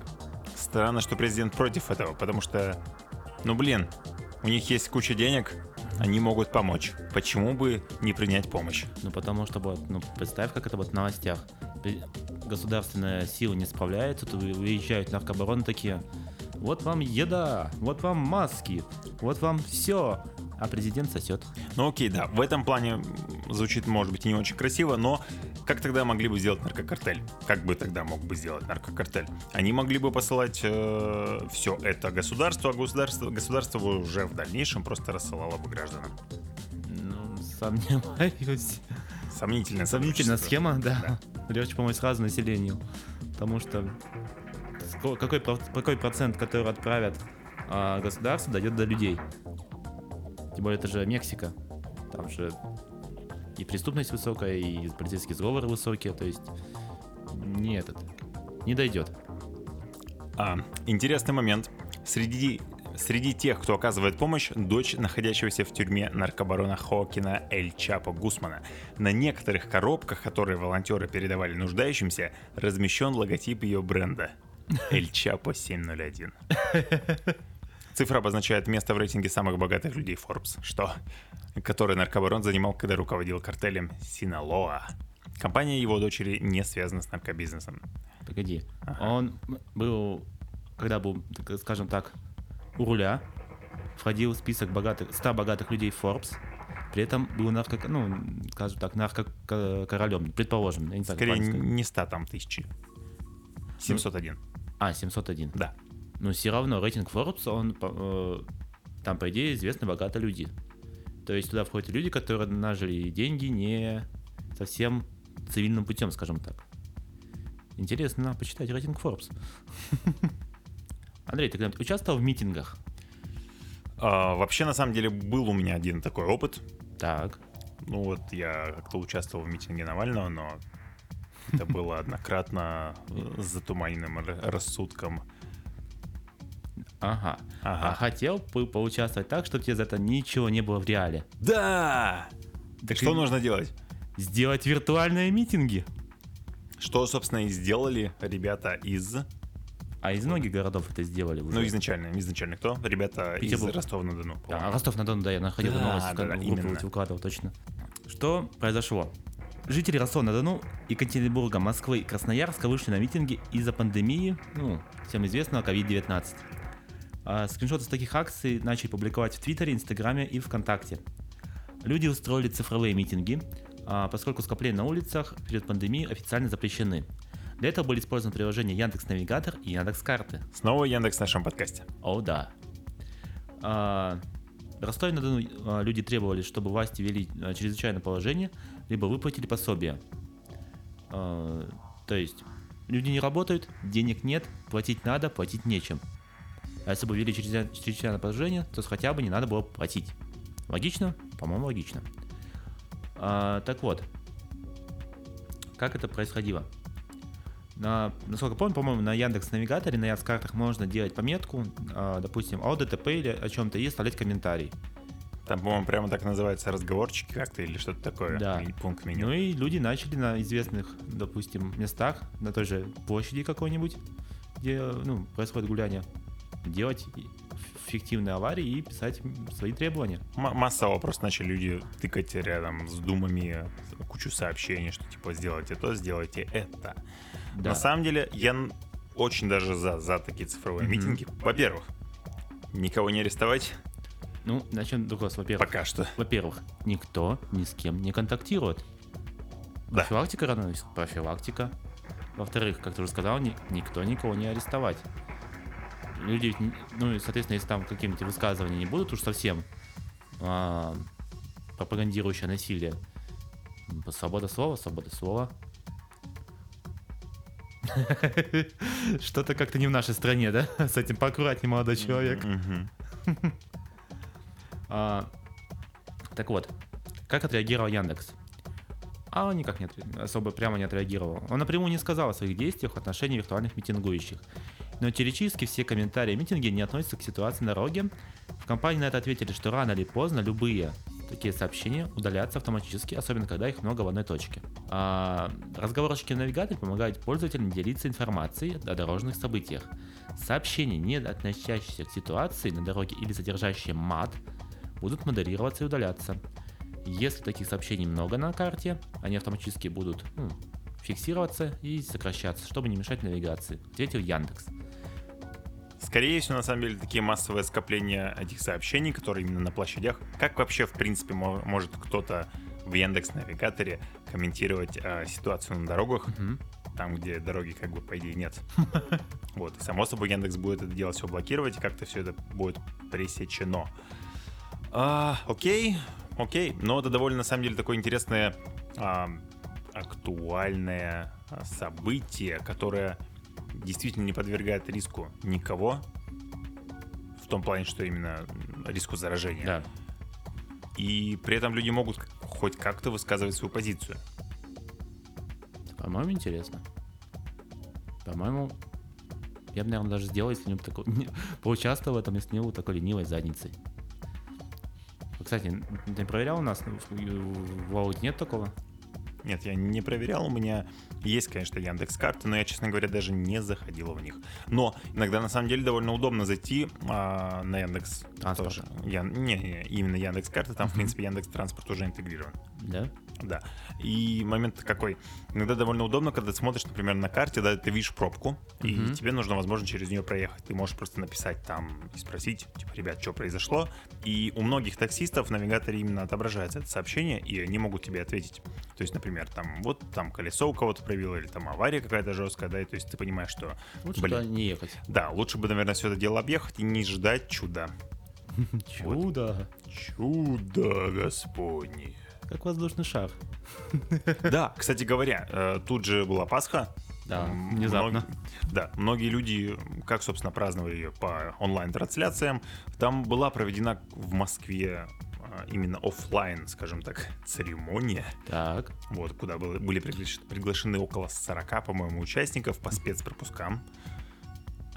Странно, что президент против этого, потому что, ну блин, У них есть куча денег, они могут помочь. Почему бы не принять помощь? Ну, потому что, вот, ну, представь, как это вот в новостях. Государственная сила не справляется, то вы- выезжают наркобароны такие, вот вам еда, вот вам маски, вот вам все, а президент сосет. Ну окей, да, в этом плане звучит, может быть, и не очень красиво, но как тогда могли бы сделать наркокартель? Как бы тогда мог бы сделать наркокартель? Они могли бы посылать все это государству, а государство, государство уже в дальнейшем просто рассылало бы гражданам. Ну, сомневаюсь. Сомнительная Сомнительная схема, да. Легче помочь сразу населению. Потому что какой, какой процент, который отправят а, государство, дойдет до людей. Тем более это же Мексика. Там же и преступность высокая, и полицейские сговоры высокие. То есть не этот, не дойдет. А, интересный момент. Среди, среди тех, кто оказывает помощь, дочь находящегося в тюрьме наркобарона Хоакина Эль Чапо Гусмана. На некоторых коробках, которые волонтеры передавали нуждающимся, размещен логотип ее бренда. Эль Чапо 701. Цифра обозначает место в рейтинге самых богатых людей Forbes, что, который наркобарон занимал, когда руководил картелем Синалоа. Компания его дочери не связана с наркобизнесом. Погоди. Он был, когда был, скажем так, у руля, входил в список богатых, 100 богатых людей Forbes, при этом был нарко, ну, скажем так, наркокоролем, предположим. Я не знаю, Скорее, не 100 там тысячи. 701. А, 701. Да. Но все равно рейтинг Forbes, он, э, там, по идее, известны богатые люди. То есть туда входят люди, которые нажили деньги не совсем цивильным путем, скажем так. Интересно, почитать рейтинг Forbes. Андрей, ты когда-нибудь участвовал в митингах? А, вообще, на самом деле, был у меня один такой опыт. Так. Ну вот, я как-то участвовал в митинге Навального, но это было однократно с затуманенным рассудком. Ага. А Ага. хотел бы поучаствовать так, чтобы тебе за это ничего не было в реале. Да! Так Что и нужно делать? Сделать виртуальные митинги. Что, собственно, и сделали ребята из... А из многих городов это сделали уже. Ну, изначально, изначально кто? Ребята из Петербург. Ростова-на-Дону. Да. Ростов-на-Дону, да, я находил Да, новость, да, да, группу именно. выкладывал, точно. Что произошло? Жители Ростова-на-Дону, Екатеринбурга, Москвы и Красноярска вышли на митинги из-за пандемии, ну, всем известного COVID-19. А скриншоты с таких акций начали публиковать в Твиттере, Инстаграме и ВКонтакте. Люди устроили цифровые митинги, а, поскольку скопления на улицах перед пандемией официально запрещены. Для этого были использованы приложения Яндекс Навигатор и Яндекс Карты. Снова Яндекс в нашем подкасте. О, да. А, в Ростове-на-Дону а, люди требовали, чтобы власти ввели чрезвычайное положение, либо выплатили пособие. То есть, люди не работают, денег нет, платить надо, платить нечем. А если бы ввели чрезвычайное положение, то хотя бы не надо было платить. Логично? По-моему, логично. А, так вот, как это происходило? На, насколько помню, по-моему, на Яндекс Навигаторе, на Яндекс картах можно делать пометку, а, допустим, о ДТП или о чем-то и оставлять комментарий. Там, по-моему, прямо так называется разговорчики как-то или что-то такое. Да. Пункт меню. Ну и люди начали на известных, допустим, местах, на той же площади какой-нибудь, где ну, происходит гуляние, делать фиктивные аварии и писать свои требования. М- массово просто начали люди тыкать рядом с думами кучу сообщений, что типа сделайте то, сделайте это. Да. На самом деле, я очень даже за, за такие цифровые Мгм. митинги. Во-первых, никого не арестовать Ну, начнем другого. Во-первых, пока что. во-первых, никто ни с кем не контактирует. Да. Профилактика коронавируса? Профилактика. Во-вторых, как ты уже сказал, ни- никто никого не арестовать. Люди, ну и, соответственно, если там какие-нибудь высказывания не будут уж совсем а, пропагандирующие насилие, свобода слова, свобода слова. Что-то как-то не в нашей стране, да? С этим поаккуратнее, молодой человек. А, так вот, как отреагировал Яндекс? А он никак не особо прямо не отреагировал. Он напрямую не сказал о своих действиях в отношении виртуальных митингующих. Но теоретически все комментарии о митинге не относятся к ситуации на дороге. В компании на это ответили, что рано или поздно любые такие сообщения удалятся автоматически, особенно когда их много в одной точке. А разговорчики навигатор помогают пользователям делиться информацией о дорожных событиях. Сообщения, не относящиеся к ситуации на дороге или содержащие мат, будут модерироваться и удаляться. Если таких сообщений много на карте, они автоматически будут ну, фиксироваться и сокращаться, чтобы не мешать навигации. Ответил Яндекс. Скорее всего, на самом деле, такие массовые скопления этих сообщений, которые именно на площадях, как вообще, в принципе, может кто-то в Яндекс Навигаторе комментировать э, ситуацию на дорогах, Мгм. там, где дороги, как бы, по идее, нет. Вот, и само собой, Яндекс будет это дело все блокировать, и как-то все это будет пресечено. А, окей, окей, но это довольно, на самом деле, такое интересное, а, актуальное а, событие, которое действительно не подвергает риску никого, в том плане, что именно риску заражения. Да. И при этом люди могут хоть как-то высказывать свою позицию. По-моему, интересно. По-моему, я бы, наверное, даже сделал, если не такой, поучаствовал в этом, если не был такой ленивой задницей. Кстати, ты проверял у нас? В, в Ауди нет такого? Нет, я не проверял, у меня есть, конечно, Яндекс карты, но я, честно говоря, даже не заходил в них. Но иногда на самом деле довольно удобно зайти а, на Яндекс Транспорт. тоже. Я, не, не, именно Яндекс карты, там, в принципе, Яндекс транспорт уже интегрирован. Да? Да. И момент какой? Иногда довольно удобно, когда ты смотришь, например, на карте, да, ты видишь пробку, и Мгм. тебе нужно, возможно, через нее проехать. Ты можешь просто написать там и спросить, типа, ребят, что произошло. И у многих таксистов в навигаторе именно отображается это сообщение, и они могут тебе ответить. То есть, например, там, вот там колесо у кого-то пробило, или там авария какая-то жесткая, да, и то есть ты понимаешь, что, Лучше Блин. туда не ехать. да, лучше бы, наверное, все это дело объехать и не ждать чуда. Чудо. Чудо Господне. Как воздушный шар. Да, кстати говоря, э, тут же была Пасха. Да, внезапно. многие- да, многие люди, как, собственно, праздновали ее по онлайн-трансляциям, там была проведена в Москве а, именно оффлайн, скажем так, церемония, Так. вот, куда было- были приглаш- приглашены около 40, по-моему, участников по спецпропускам.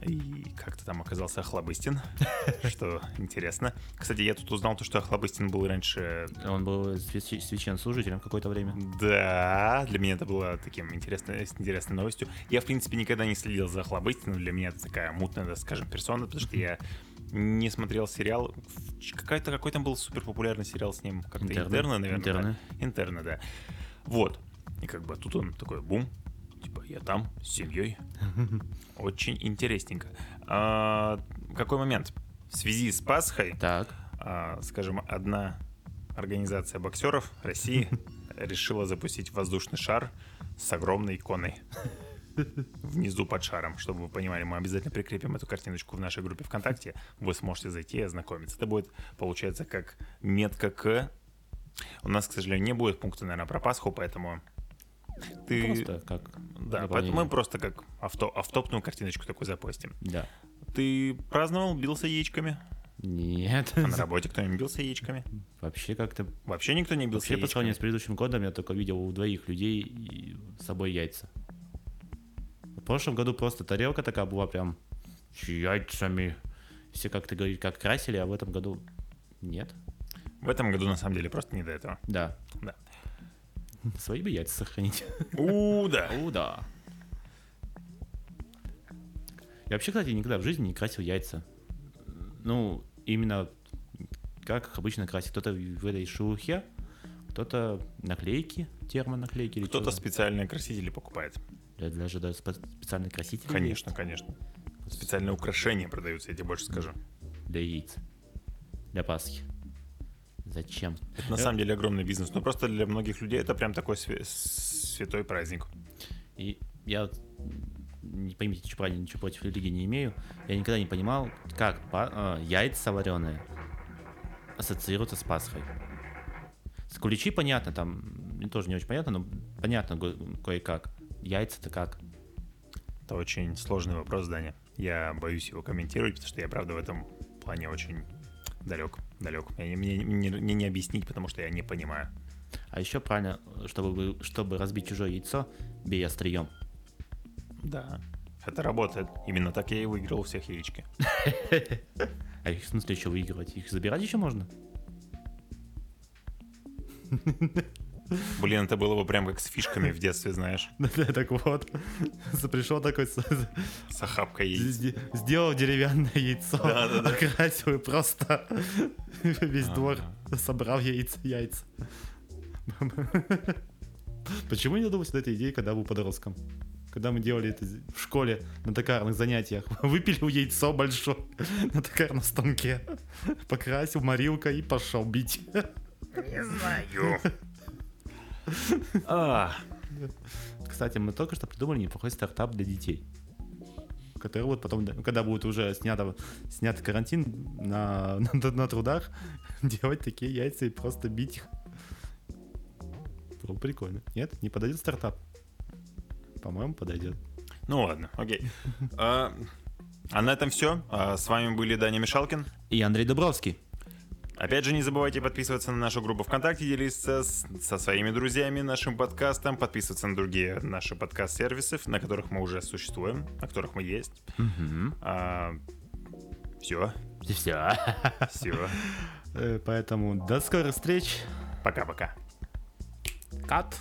И как-то там оказался Охлобыстин, что интересно. Кстати, я тут узнал то, что Охлобыстин был раньше Он был свящ- священнослужителем какое-то время. Да, для меня это было таким интересной, интересной новостью. Я, в принципе, никогда не следил за Хлобыстиным. Для меня это такая мутная, скажем, персона, потому что я не смотрел сериал. Какой-то какой там был супер популярный сериал с ним. Как-то Интерны. интерны, наверное. Интерны. да? Интерны, да. Вот. И как бы тут он такой бум. Типа, я там с семьей. Очень интересненько. А, какой момент? В связи с Пасхой Так. а, скажем, одна организация боксеров России решила запустить воздушный шар с огромной иконой внизу под шаром. Чтобы вы понимали, мы обязательно прикрепим эту картиночку в нашей группе ВКонтакте. Вы сможете зайти и ознакомиться. Это будет, получается, как метка к... У нас, к сожалению, не будет пункта, наверное, про Пасху, поэтому ты... Просто как Да, поэтому мы просто как авто, автопную картиночку такую запостим. Да. Ты праздновал, бился яичками? Нет. А на работе кто-нибудь бился яичками? Вообще как-то... Вообще никто не бился Вообще по яичками? сравнению с предыдущим годом я только видел у двоих людей с собой яйца. В прошлом году просто тарелка такая была прям с яйцами. Все, как ты говоришь, как красили, а в этом году нет. В этом году на самом деле просто не до этого. Да. Да. Свои бы яйца сохранить. У, да. О, да. Я вообще, кстати, никогда в жизни не красил яйца. Ну, именно как обычно красят. Кто-то в этой шелухе, кто-то наклейки, термонаклейки или Кто-то специальные красители покупает. Для- Даже даже спе- специальные красители Конечно, конечно. Специальные украшения продаются, я тебе больше скажу. есть для яиц. Для Пасхи. Зачем? Это на самом деле огромный бизнес. Но просто для многих людей это прям такой святой праздник. И я, не поймите ничего правильно, ничего против религии не имею. Я никогда не понимал, как а, яйца вареные ассоциируются с Пасхой. С куличи понятно, там мне тоже не очень понятно, но понятно ко- кое-как. Яйца-то как? Это очень сложный вопрос, Даня. Я боюсь его комментировать, потому что я, правда, в этом плане очень далек. Далек. Мне, мне- мне не объяснить, потому что я не понимаю. А еще правильно, чтобы, чтобы разбить чужое яйцо, бей острием. Да. Это работает. Именно так я и выиграл у всех яички. А их в смысле еще выигрывать? Их забирать еще можно? Блин, это было бы прям как с фишками в детстве, знаешь. Да, Так вот, пришел такой, с- охапкой яиц. сделал деревянное яйцо, окрасил и просто весь двор Ага. собрал яйца. яйца. Почему не додумался до этой идеи, когда был подростком? Когда мы делали это в школе на токарных занятиях, выпилил яйцо большое на токарном станке, покрасил морилкой и пошел бить. Не знаю. А, Кстати, мы только что придумали неплохой стартап для детей. Который вот потом, да, когда будет уже снято, снят карантин на, на, на трудах, делать такие яйца и просто бить их. Было бы прикольно. Нет, не подойдет стартап? По-моему, подойдет. Ну ладно, окей. А а на этом все. С вами были Даня Мишалкин. И Андрей Дубровский. Опять же, не забывайте подписываться на нашу группу ВКонтакте, делиться с- со своими друзьями нашим подкастом, подписываться на другие наши подкаст-сервисы, на которых мы уже существуем, на которых мы есть. все, Все. все. Поэтому до скорых встреч. Пока-пока. Кат.